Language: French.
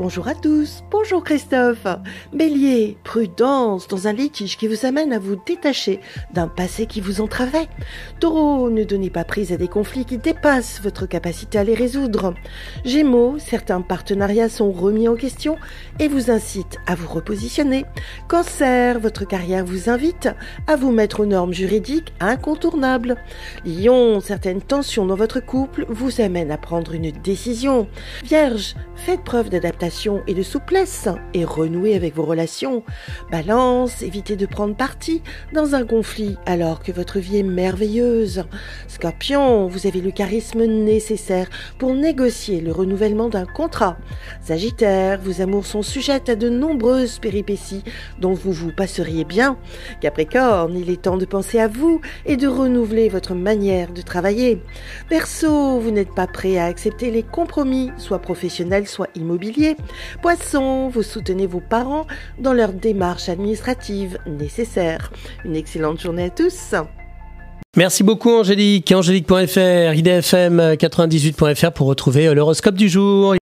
Bonjour à tous, bonjour Christophe. Bélier, prudence dans un litige qui vous amène à vous détacher d'un passé qui vous entravait. Taureau, ne donnez pas prise à des conflits qui dépassent votre capacité à les résoudre. Gémeaux, certains partenariats sont remis en question et vous incitent à vous repositionner. Cancer, votre carrière vous invite à vous mettre aux normes juridiques incontournables. Lion, certaines tensions dans votre couple vous amènent à prendre une décision. Vierge, faites preuve d'adaptation et de souplesse et renouer avec vos relations. Balance, évitez de prendre parti dans un conflit alors que votre vie est merveilleuse. Scorpion, vous avez le charisme nécessaire pour négocier le renouvellement d'un contrat. Sagittaire, vos amours sont sujettes à de nombreuses péripéties dont vous vous passeriez bien. Capricorne, il est temps de penser à vous et de renouveler votre manière de travailler. Verseau, vous n'êtes pas prêt à accepter les compromis, soit professionnels, soit immobiliers. Poisson, vous soutenez vos parents dans leurs démarches administratives nécessaires. Une excellente journée à tous. Merci beaucoup Angélique. Angélique.fr, idfm98.fr pour retrouver l'horoscope du jour.